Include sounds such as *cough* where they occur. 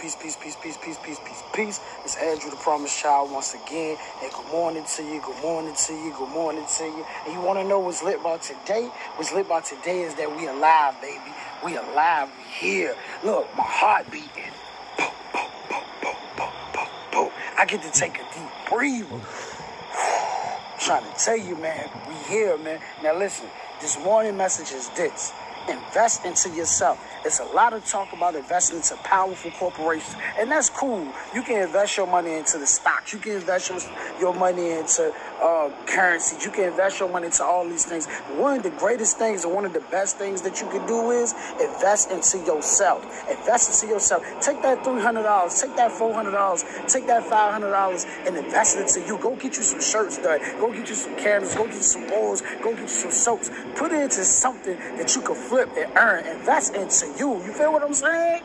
peace, peace, peace, peace, peace, peace, peace, peace. It's Andrew the Promised Child once again. And good morning to you, good morning to you, good morning to you. And you want to know what's lit about today? What's lit about today is that we alive, baby. We alive, we here. Look, my heart beating. I get to take a deep breathe. *sighs* trying to tell you, man, we here, man. Now listen, this morning message is this. Invest into yourself. It's a lot of talk about investing into powerful corporations, and that's cool. You can invest your money into the stocks. You can invest your, money into uh, currencies. You can invest your money into all these things. One of the greatest things, and one of the best things that you can do is invest into yourself. Invest into yourself. Take that three hundred dollars. Take that four hundred dollars. Take that five hundred dollars and invest it into you. Go get you some shirts done. Go get you some candles. Go get you some oils. Go get you some soaps. Put it into something that you can flip and earn. Invest into you. You feel what I'm saying?